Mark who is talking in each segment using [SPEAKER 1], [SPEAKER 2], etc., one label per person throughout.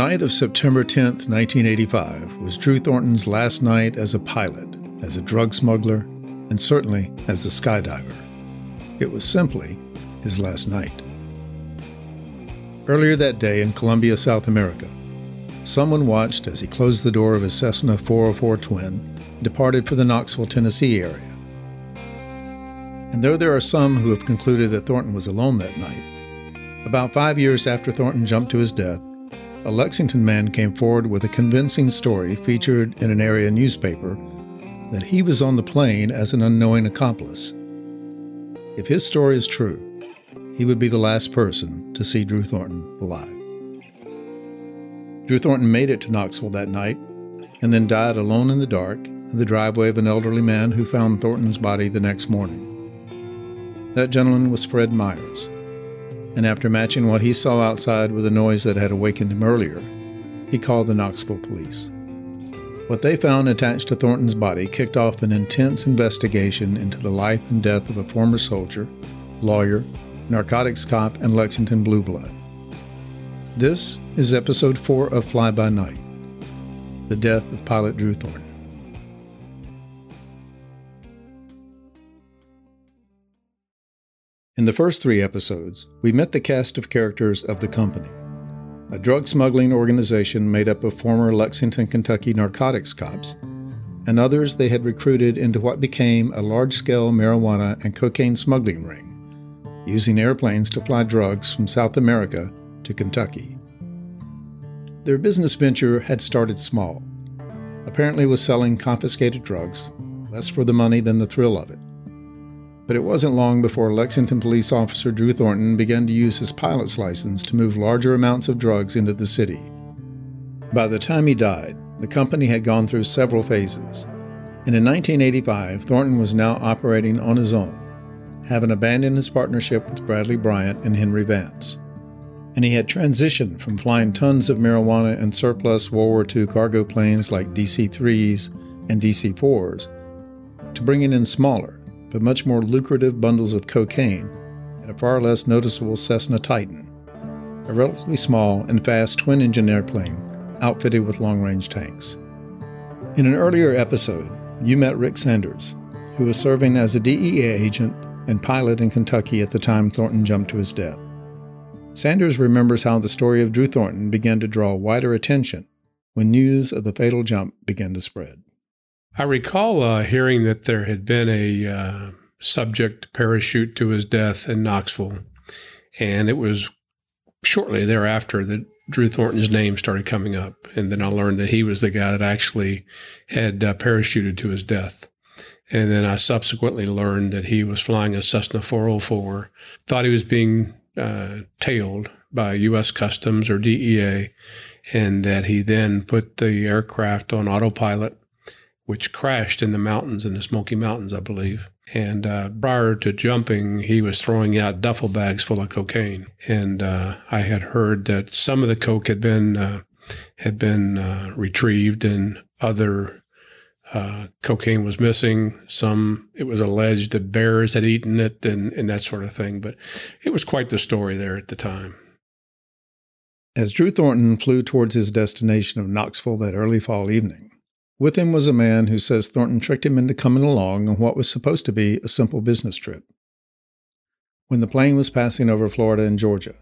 [SPEAKER 1] night of September 10, 1985, was Drew Thornton's last night as a pilot, as a drug smuggler, and certainly as a skydiver. It was simply his last night. Earlier that day in Colombia, South America, someone watched as he closed the door of his Cessna 404 twin departed for the Knoxville, Tennessee area. And though there are some who have concluded that Thornton was alone that night, about five years after Thornton jumped to his death, a Lexington man came forward with a convincing story featured in an area newspaper that he was on the plane as an unknowing accomplice. If his story is true, he would be the last person to see Drew Thornton alive. Drew Thornton made it to Knoxville that night and then died alone in the dark in the driveway of an elderly man who found Thornton's body the next morning. That gentleman was Fred Myers, and after matching what he saw outside with the noise that had awakened him earlier, he called the Knoxville police. What they found attached to Thornton's body kicked off an intense investigation into the life and death of a former soldier, lawyer, narcotics cop, and Lexington Blue Blood. This is episode 4 of Fly By Night The Death of Pilot Drew Thornton. In the first three episodes, we met the cast of characters of the company, a drug smuggling organization made up of former Lexington, Kentucky narcotics cops and others they had recruited into what became a large scale marijuana and cocaine smuggling ring, using airplanes to fly drugs from South America to Kentucky. Their business venture had started small, apparently was selling confiscated drugs, less for the money than the thrill of it but it wasn't long before Lexington police officer Drew Thornton began to use his pilot's license to move larger amounts of drugs into the city. By the time he died, the company had gone through several phases, and in 1985, Thornton was now operating on his own, having abandoned his partnership with Bradley Bryant and Henry Vance. And he had transitioned from flying tons of marijuana and surplus World War II cargo planes like DC 3s and DC 4s to bringing in smaller, but much more lucrative bundles of cocaine and a far less noticeable Cessna Titan, a relatively small and fast twin engine airplane outfitted with long range tanks. In an earlier episode, you met Rick Sanders, who was serving as a DEA agent and pilot in Kentucky at the time Thornton jumped to his death. Sanders remembers how the story of Drew Thornton began to draw wider attention when news of the fatal jump began to spread.
[SPEAKER 2] I recall uh, hearing that there had been a uh, subject parachute to his death in Knoxville, and it was shortly thereafter that Drew Thornton's name started coming up, and then I learned that he was the guy that actually had uh, parachuted to his death. And then I subsequently learned that he was flying a Cessna 404, thought he was being uh, tailed by U.S. Customs or DEA, and that he then put the aircraft on autopilot which crashed in the mountains, in the Smoky Mountains, I believe. And uh, prior to jumping, he was throwing out duffel bags full of cocaine. And uh, I had heard that some of the coke had been uh, had been uh, retrieved, and other uh, cocaine was missing. Some it was alleged that bears had eaten it, and, and that sort of thing. But it was quite the story there at the time.
[SPEAKER 1] As Drew Thornton flew towards his destination of Knoxville that early fall evening, with him was a man who says Thornton tricked him into coming along on what was supposed to be a simple business trip. When the plane was passing over Florida and Georgia,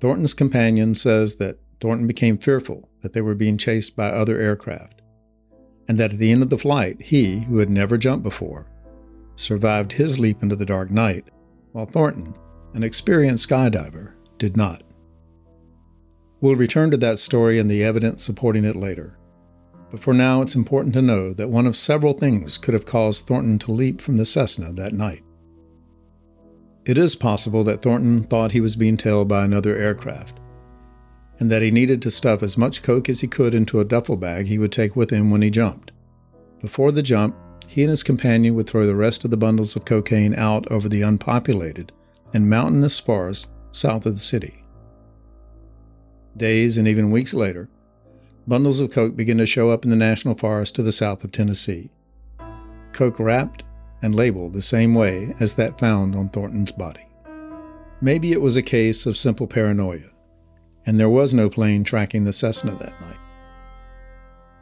[SPEAKER 1] Thornton's companion says that Thornton became fearful that they were being chased by other aircraft, and that at the end of the flight, he, who had never jumped before, survived his leap into the dark night, while Thornton, an experienced skydiver, did not. We'll return to that story and the evidence supporting it later. But for now, it's important to know that one of several things could have caused Thornton to leap from the Cessna that night. It is possible that Thornton thought he was being tailed by another aircraft, and that he needed to stuff as much coke as he could into a duffel bag he would take with him when he jumped. Before the jump, he and his companion would throw the rest of the bundles of cocaine out over the unpopulated and mountainous forest south of the city. Days and even weeks later, bundles of coke begin to show up in the national forest to the south of Tennessee. Coke wrapped and labeled the same way as that found on Thornton's body. Maybe it was a case of simple paranoia, and there was no plane tracking the Cessna that night.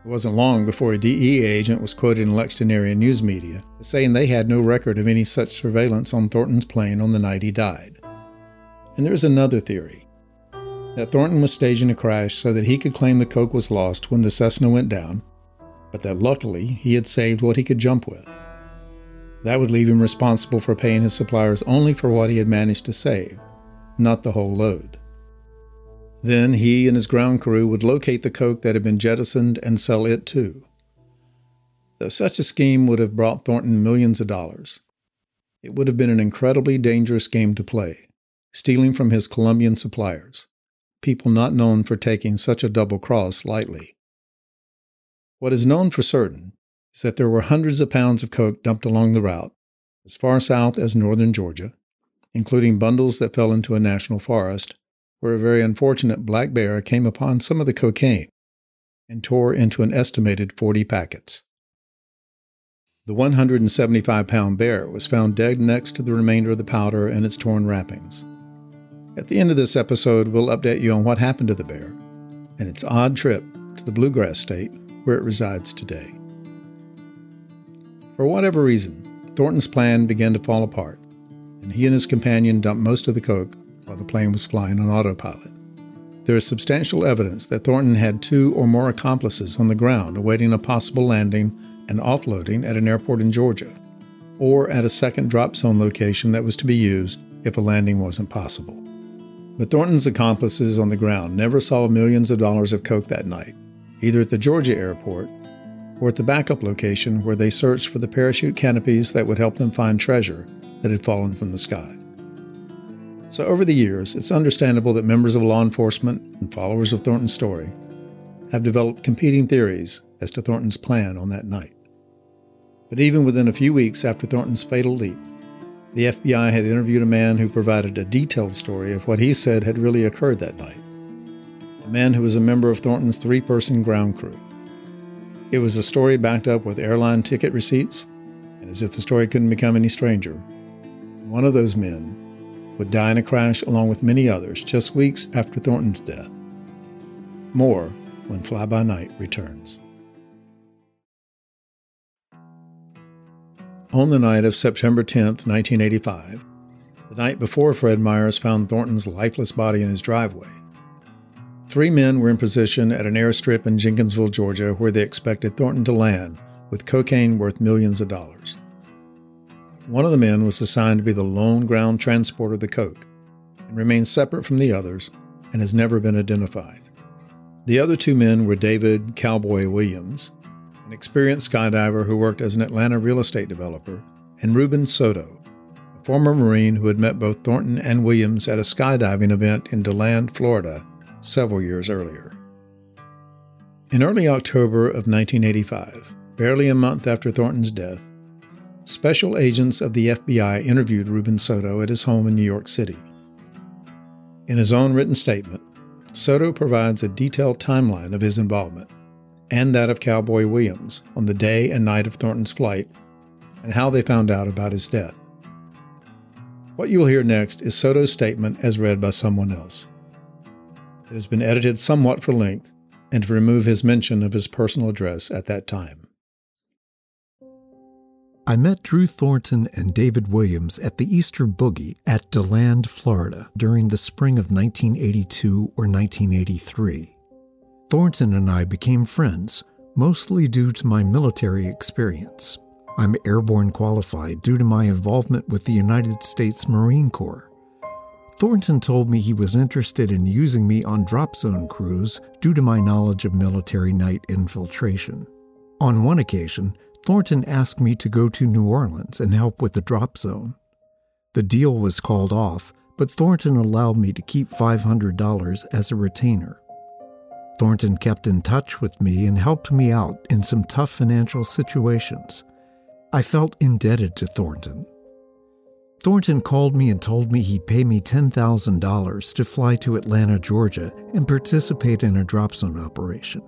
[SPEAKER 1] It wasn't long before a DEA agent was quoted in Lexington area news media saying they had no record of any such surveillance on Thornton's plane on the night he died. And there's another theory that Thornton was staging a crash so that he could claim the coke was lost when the Cessna went down, but that luckily he had saved what he could jump with. That would leave him responsible for paying his suppliers only for what he had managed to save, not the whole load. Then he and his ground crew would locate the coke that had been jettisoned and sell it too. Though such a scheme would have brought Thornton millions of dollars, it would have been an incredibly dangerous game to play, stealing from his Colombian suppliers, people not known for taking such a double cross lightly. What is known for certain is that there were hundreds of pounds of coke dumped along the route, as far south as northern Georgia, including bundles that fell into a national forest where a very unfortunate black bear came upon some of the cocaine and tore into an estimated 40 packets. The 175 pound bear was found dead next to the remainder of the powder and its torn wrappings. At the end of this episode, we'll update you on what happened to the bear and its odd trip to the bluegrass state where it resides today. For whatever reason, Thornton's plan began to fall apart, and he and his companion dumped most of the coke while the plane was flying on autopilot. There is substantial evidence that Thornton had two or more accomplices on the ground awaiting a possible landing and offloading at an airport in Georgia, or at a second drop zone location that was to be used if a landing wasn't possible. But Thornton's accomplices on the ground never saw millions of dollars of coke that night, either at the Georgia airport or at the backup location where they searched for the parachute canopies that would help them find treasure that had fallen from the sky. So, over the years, it's understandable that members of law enforcement and followers of Thornton's story have developed competing theories as to Thornton's plan on that night. But even within a few weeks after Thornton's fatal leap, the FBI had interviewed a man who provided a detailed story of what he said had really occurred that night. A man who was a member of Thornton's three person ground crew. It was a story backed up with airline ticket receipts, and as if the story couldn't become any stranger, one of those men would die in a crash along with many others just weeks after Thornton's death. More when Fly By Night returns. On the night of September 10, 1985, the night before Fred Myers found Thornton's lifeless body in his driveway, three men were in position at an airstrip in Jenkinsburg, Georgia, where they expected Thornton to land with cocaine worth millions of dollars. One of the men was assigned to be the lone ground transporter of the coke and remains separate from the others and has never been identified. The other two men were David Cowboy Williams, an experienced skydiver who worked as an Atlanta real estate developer, and Ruben Soto, a former Marine who had met both Thornton and Williams at a skydiving event in DeLand, Florida, several years earlier. In early October of 1985, barely a month after Thornton's death, special agents of the FBI interviewed Ruben Soto at his home in New York City. In his own written statement, Soto provides a detailed timeline of his involvement and that of Cowboy Williams on the day and night of Thornton's flight and how they found out about his death. What you will hear next is Soto's statement as read by someone else. It has been edited somewhat for length and to remove his mention of his personal address at that time.
[SPEAKER 3] I met Drew Thornton and David Williams at the Easter Boogie at DeLand, Florida during the spring of 1982 or 1983. Thornton and I became friends, mostly due to my military experience. I'm airborne qualified due to my involvement with the United States Marine Corps. Thornton told me he was interested in using me on drop zone crews due to my knowledge of military night infiltration. On one occasion, Thornton asked me to go to New Orleans and help with the drop zone. The deal was called off, but Thornton allowed me to keep $500 as a retainer. Thornton kept in touch with me and helped me out in some tough financial situations. I felt indebted to Thornton. Thornton called me and told me he'd pay me $10,000 to fly to Atlanta, Georgia, and participate in a drop zone operation.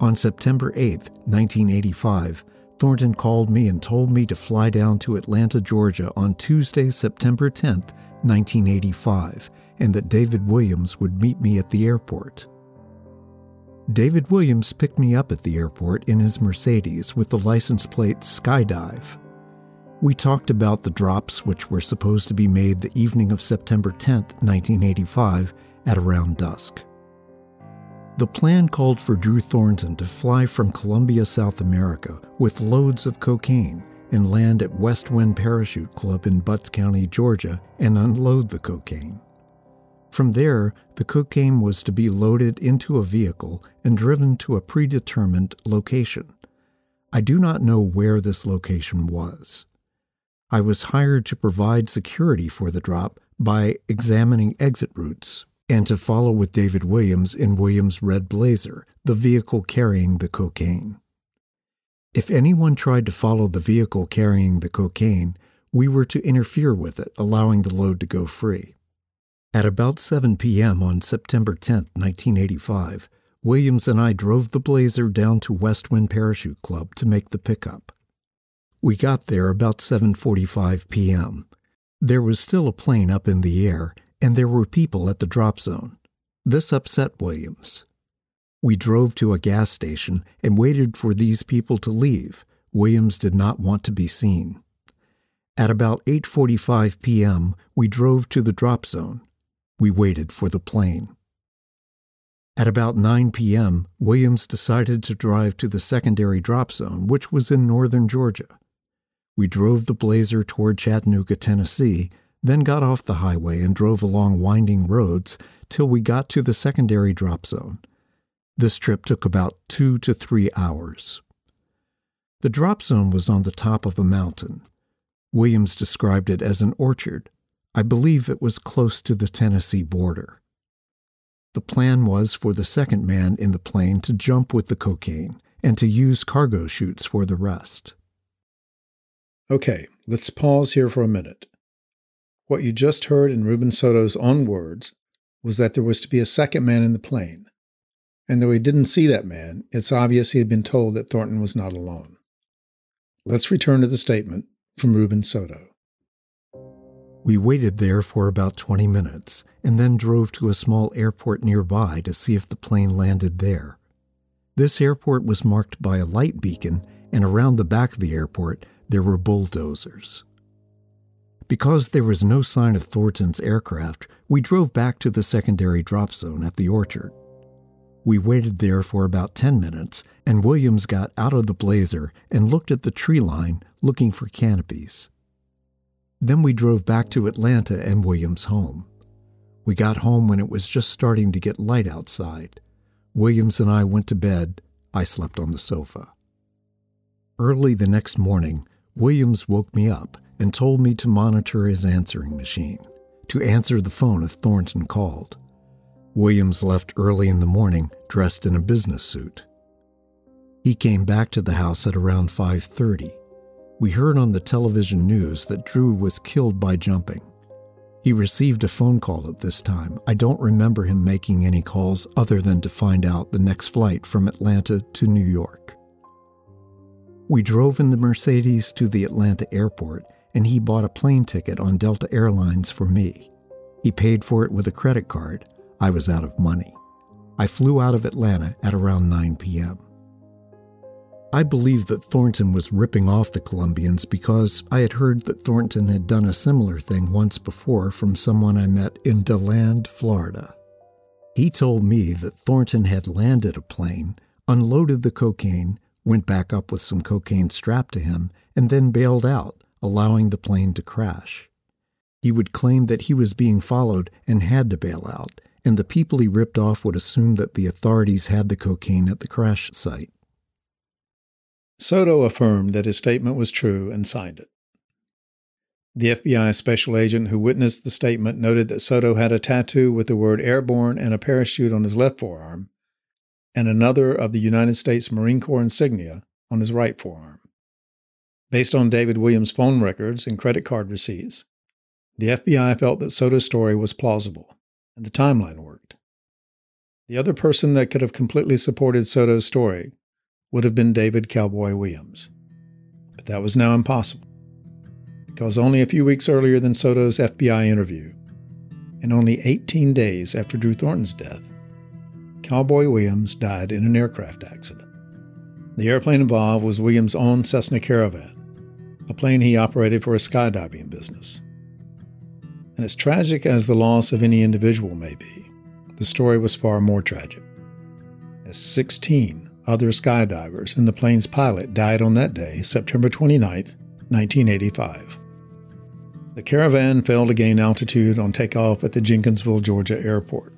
[SPEAKER 3] On September 8, 1985, Thornton called me and told me to fly down to Atlanta, Georgia on Tuesday, September 10, 1985, and that David Williams would meet me at the airport. David Williams picked me up at the airport in his Mercedes with the license plate Skydive. We talked about the drops which were supposed to be made the evening of September 10, 1985, at around dusk. The plan called for Drew Thornton to fly from Colombia, South America, with loads of cocaine and land at West Wind Parachute Club in Butts County, Georgia, and unload the cocaine. From there, the cocaine was to be loaded into a vehicle and driven to a predetermined location. I do not know where this location was. I was hired to provide security for the drop by examining exit routes and to follow with David Williams in Williams' red blazer, the vehicle carrying the cocaine. If anyone tried to follow the vehicle carrying the cocaine, we were to interfere with it, allowing the load to go free. At about 7 p.m. on September 10, 1985, Williams and I drove the Blazer down to West Wind Parachute Club to make the pickup. We got there about 7:45 p.m. There was still a plane up in the air and there were people at the drop zone. This upset Williams. We drove to a gas station and waited for these people to leave. Williams did not want to be seen. At about 8:45 p.m., we drove to the drop zone. We waited for the plane. At about 9 p.m., Williams decided to drive to the secondary drop zone, which was in northern Georgia. We drove the Blazer toward Chattanooga, Tennessee, then got off the highway and drove along winding roads till we got to the secondary drop zone. This trip took about two to three hours. The drop zone was on the top of a mountain. Williams described it as an orchard, I believe it was close to the Tennessee border. The plan was for the second man in the plane to jump with the cocaine and to use cargo chutes for the rest.
[SPEAKER 1] Okay, let's pause here for a minute. What you just heard in Ruben Soto's own words was that there was to be a second man in the plane. And though he didn't see that man, it's obvious he had been told that Thornton was not alone. Let's return to the statement from Ruben Soto.
[SPEAKER 3] We waited there for about 20 minutes and then drove to a small airport nearby to see if the plane landed there. This airport was marked by a light beacon, and around the back of the airport there were bulldozers. Because there was no sign of Thornton's aircraft, we drove back to the secondary drop zone at the orchard. We waited there for about 10 minutes, and Williams got out of the blazer and looked at the tree line looking for canopies. Then we drove back to Atlanta and Williams' home. We got home when it was just starting to get light outside. Williams and I went to bed. I slept on the sofa. Early the next morning, Williams woke me up and told me to monitor his answering machine, to answer the phone if Thornton called. Williams left early in the morning dressed in a business suit. He came back to the house at around 5:30 we heard on the television news that Drew was killed by jumping. He received a phone call at this time. I don't remember him making any calls other than to find out the next flight from Atlanta to New York. We drove in the Mercedes to the Atlanta airport, and he bought a plane ticket on Delta Airlines for me. He paid for it with a credit card. I was out of money. I flew out of Atlanta at around 9 p.m. I believed that Thornton was ripping off the Colombians because I had heard that Thornton had done a similar thing once before from someone I met in DeLand, Florida. He told me that Thornton had landed a plane, unloaded the cocaine, went back up with some cocaine strapped to him, and then bailed out, allowing the plane to crash. He would claim that he was being followed and had to bail out, and the people he ripped off would assume that the authorities had the cocaine at the crash site.
[SPEAKER 1] Soto affirmed that his statement was true and signed it. The FBI special agent who witnessed the statement noted that Soto had a tattoo with the word airborne and a parachute on his left forearm, and another of the United States Marine Corps insignia on his right forearm. Based on David Williams' phone records and credit card receipts, the FBI felt that Soto's story was plausible and the timeline worked. The other person that could have completely supported Soto's story would have been David Cowboy Williams. But that was now impossible, because only a few weeks earlier than Soto's FBI interview, and only 18 days after Drew Thornton's death, Cowboy Williams died in an aircraft accident. The airplane involved was Williams' own Cessna Caravan, a plane he operated for a skydiving business. And as tragic as the loss of any individual may be, the story was far more tragic. As 16 other skydivers and the plane's pilot died on that day, September 29, 1985. The caravan failed to gain altitude on takeoff at the Jenkinsburg, Georgia airport,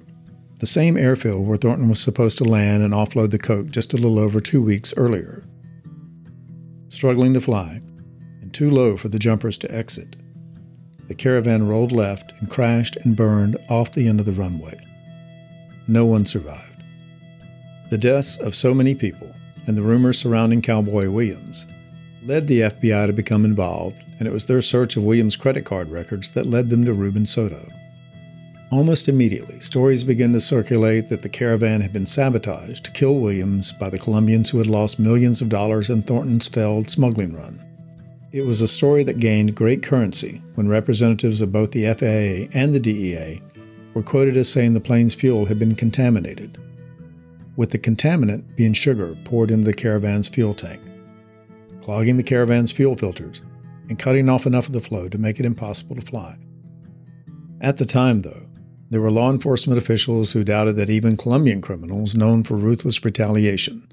[SPEAKER 1] the same airfield where Thornton was supposed to land and offload the coke just a little over two weeks earlier. Struggling to fly, and too low for the jumpers to exit, the caravan rolled left and crashed and burned off the end of the runway. No one survived. The deaths of so many people and the rumors surrounding Cowboy Williams led the FBI to become involved, and it was their search of Williams' credit card records that led them to Ruben Soto. Almost immediately, stories began to circulate that the caravan had been sabotaged to kill Williams by the Colombians who had lost millions of dollars in Thornton's failed smuggling run. It was a story that gained great currency when representatives of both the FAA and the DEA were quoted as saying the plane's fuel had been contaminated, with the contaminant being sugar poured into the caravan's fuel tank, clogging the caravan's fuel filters and cutting off enough of the flow to make it impossible to fly. At the time, though, there were law enforcement officials who doubted that even Colombian criminals known for ruthless retaliation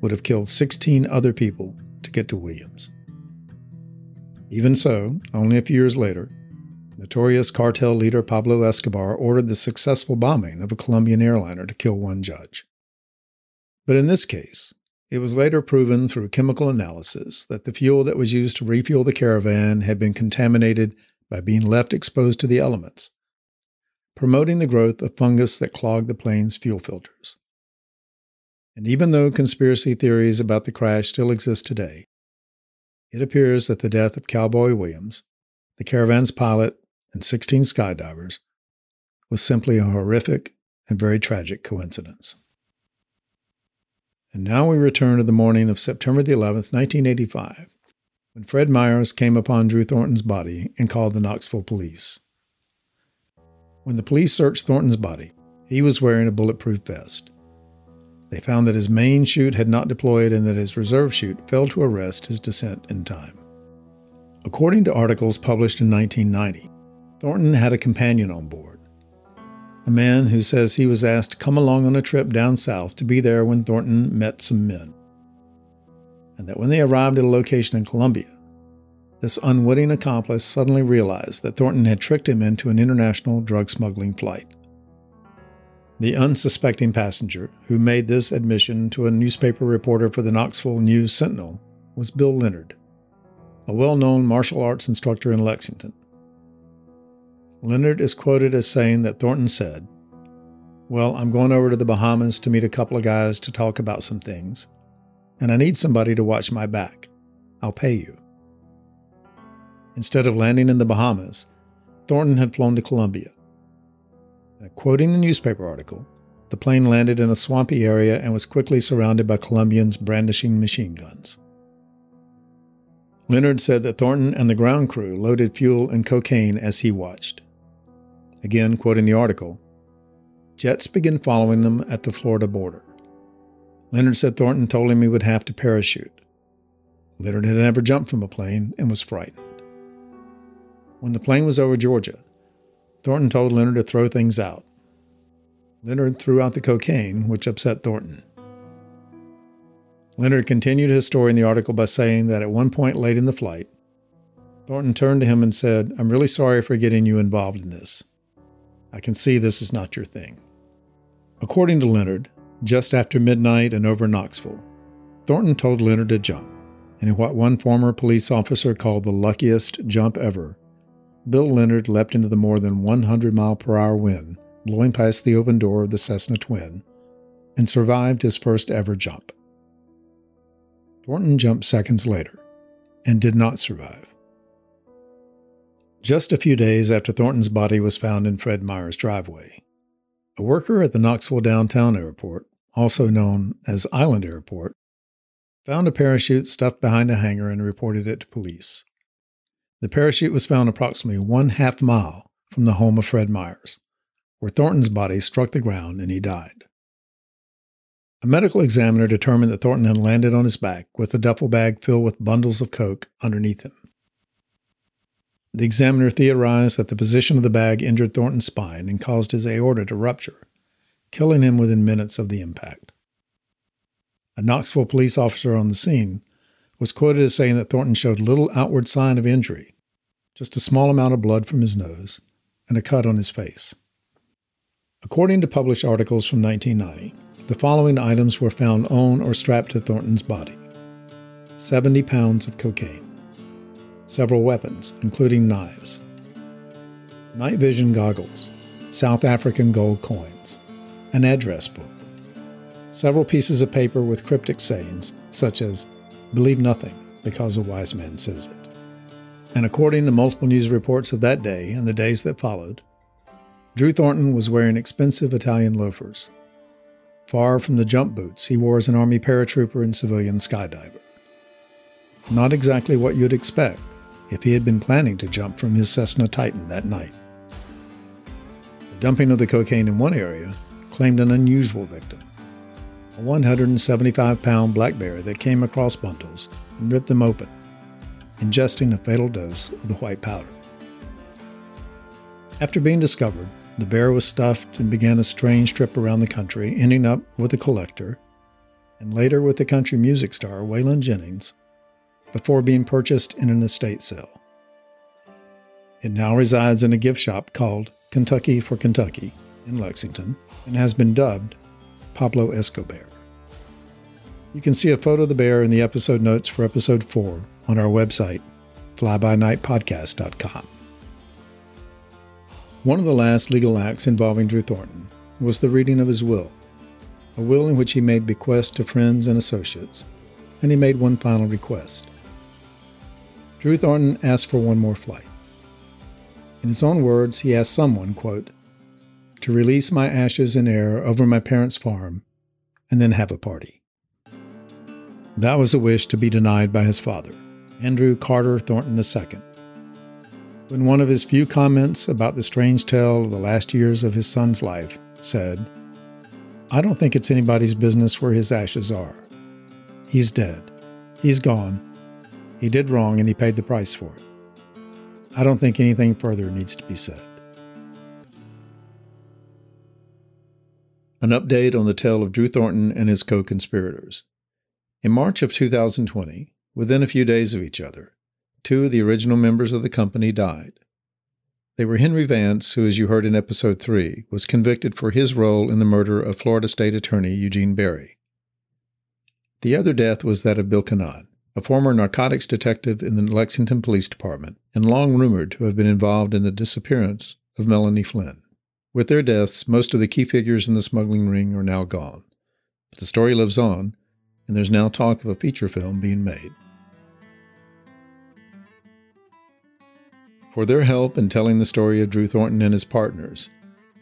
[SPEAKER 1] would have killed 16 other people to get to Williams. Even so, only a few years later, notorious cartel leader Pablo Escobar ordered the successful bombing of a Colombian airliner to kill one judge. But in this case, it was later proven through chemical analysis that the fuel that was used to refuel the caravan had been contaminated by being left exposed to the elements, promoting the growth of fungus that clogged the plane's fuel filters. And even though conspiracy theories about the crash still exist today, it appears that the death of Cowboy Williams, the caravan's pilot, and 16 skydivers was simply a horrific and very tragic coincidence. And now we return to the morning of September the 11th, 1985, when Fred Myers came upon Drew Thornton's body and called the Knoxville police. When the police searched Thornton's body, he was wearing a bulletproof vest. They found that his main chute had not deployed and that his reserve chute failed to arrest his descent in time. According to articles published in 1990, Thornton had a companion on board, a man who says he was asked to come along on a trip down south to be there when Thornton met some men. And that when they arrived at a location in Colombia, this unwitting accomplice suddenly realized that Thornton had tricked him into an international drug smuggling flight. The unsuspecting passenger who made this admission to a newspaper reporter for the Knoxville News Sentinel was Bill Leonard, a well known martial arts instructor in Lexington. Leonard is quoted as saying that Thornton said, Well, I'm going over to the Bahamas to meet a couple of guys to talk about some things, and I need somebody to watch my back. I'll pay you. Instead of landing in the Bahamas, Thornton had flown to Colombia quoting the newspaper article, the plane landed in a swampy area and was quickly surrounded by Colombians brandishing machine guns. Leonard said that Thornton and the ground crew loaded fuel and cocaine as he watched. Again, quoting the article, jets began following them at the Florida border. Leonard said Thornton told him he would have to parachute. Leonard had never jumped from a plane and was frightened. When the plane was over Georgia, Thornton told Leonard to throw things out. Leonard threw out the cocaine, which upset Thornton. Leonard continued his story in the article by saying that at one point late in the flight, Thornton turned to him and said, I'm really sorry for getting you involved in this. I can see this is not your thing. According to Leonard, just after midnight and over Knoxville, Thornton told Leonard to jump, and in what one former police officer called the luckiest jump ever, Bill Leonard leapt into the more than 100 mile per hour wind, blowing past the open door of the Cessna Twin, and survived his first ever jump. Thornton jumped seconds later and did not survive. Just a few days after Thornton's body was found in Fred Myers' driveway, a worker at the Knoxville Downtown Airport, also known as Island Airport, found a parachute stuffed behind a hangar and reported it to police. The parachute was found approximately one half mile from the home of Fred Myers, where Thornton's body struck the ground and he died. A medical examiner determined that Thornton had landed on his back with a duffel bag filled with bundles of coke underneath him. The examiner theorized that the position of the bag injured Thornton's spine and caused his aorta to rupture, killing him within minutes of the impact. A Knoxville police officer on the scene was quoted as saying that Thornton showed little outward sign of injury, just a small amount of blood from his nose and a cut on his face. According to published articles from 1990, the following items were found on or strapped to Thornton's body 70 pounds of cocaine, several weapons, including knives, night vision goggles, South African gold coins, an address book, several pieces of paper with cryptic sayings, such as, Believe nothing, because a wise man says it. And according to multiple news reports of that day and the days that followed, Drew Thornton was wearing expensive Italian loafers. Far from the jump boots he wore as an Army paratrooper and civilian skydiver. Not exactly what you'd expect if he had been planning to jump from his Cessna Titan that night. The dumping of the cocaine in one area claimed an unusual victim a 175 pound black bear that came across bundles and ripped them open, ingesting a fatal dose of the white powder. After being discovered, the bear was stuffed and began a strange trip around the country, ending up with a collector and later with the country music star Waylon Jennings before being purchased in an estate sale. It now resides in a gift shop called Kentucky for Kentucky in Lexington and has been dubbed Pablo Escobar. You can see a photo of the bear in the episode notes for episode 4 on our website, flybynightpodcast.com. One of the last legal acts involving Drew Thornton was the reading of his will, a will in which he made bequests to friends and associates, and he made one final request. Drew Thornton asked for one more flight. In his own words, he asked someone, quote, to release my ashes in air over my parents' farm and then have a party. That was a wish to be denied by his father, Andrew Carter Thornton II. When one of his few comments about the strange tale of the last years of his son's life said, I don't think it's anybody's business where his ashes are. He's dead. He's gone. He did wrong and he paid the price for it. I don't think anything further needs to be said. An update on the tale of Drew Thornton and his co conspirators. In March of 2020, within a few days of each other, two of the original members of the company died. They were Henry Vance, who, as you heard in episode 3, was convicted for his role in the murder of Florida State Attorney Eugene Berry. The other death was that of Bill Canan, a former narcotics detective in the Lexington Police Department and long rumored to have been involved in the disappearance of Melanie Flynn. With their deaths, most of the key figures in the smuggling ring are now gone. But the story lives on, and there's now talk of a feature film being made. For their help in telling the story of Drew Thornton and his partners,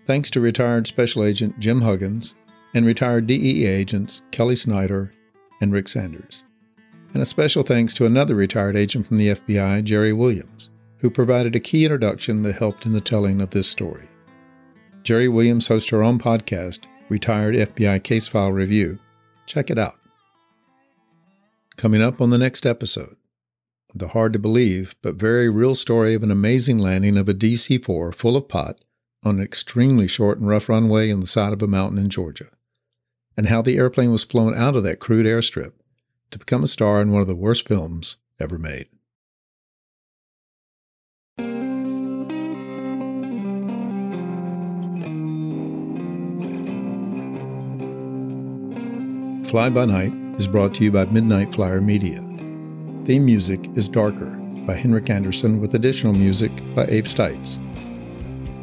[SPEAKER 1] thanks to retired Special Agent Jim Huggins and retired DEA agents Kelly Snyder and Rick Sanders. And a special thanks to another retired agent from the FBI, Jerry Williams, who provided a key introduction that helped in the telling of this story. Jerry Williams hosts her own podcast, Retired FBI Case File Review. Check it out. Coming up on the next episode, the hard to believe but very real story of an amazing landing of a DC 4 full of pot on an extremely short and rough runway in the side of a mountain in Georgia, and how the airplane was flown out of that crude airstrip to become a star in one of the worst films ever made. Fly By Night is brought to you by Midnight Flyer Media. Theme music is Darker by Henrik Anderson with additional music by Abe Stites.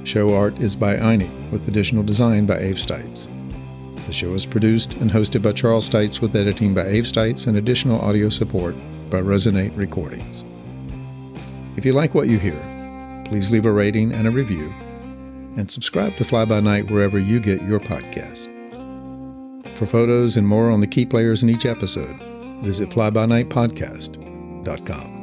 [SPEAKER 1] Show art is by Einie with additional design by Abe Stites. The show is produced and hosted by Charles Stites with editing by Abe Stites and additional audio support by Resonate Recordings. If you like what you hear, please leave a rating and a review, and subscribe to Fly By Night wherever you get your podcast. For photos and more on the key players in each episode, visit flybynightpodcast.com.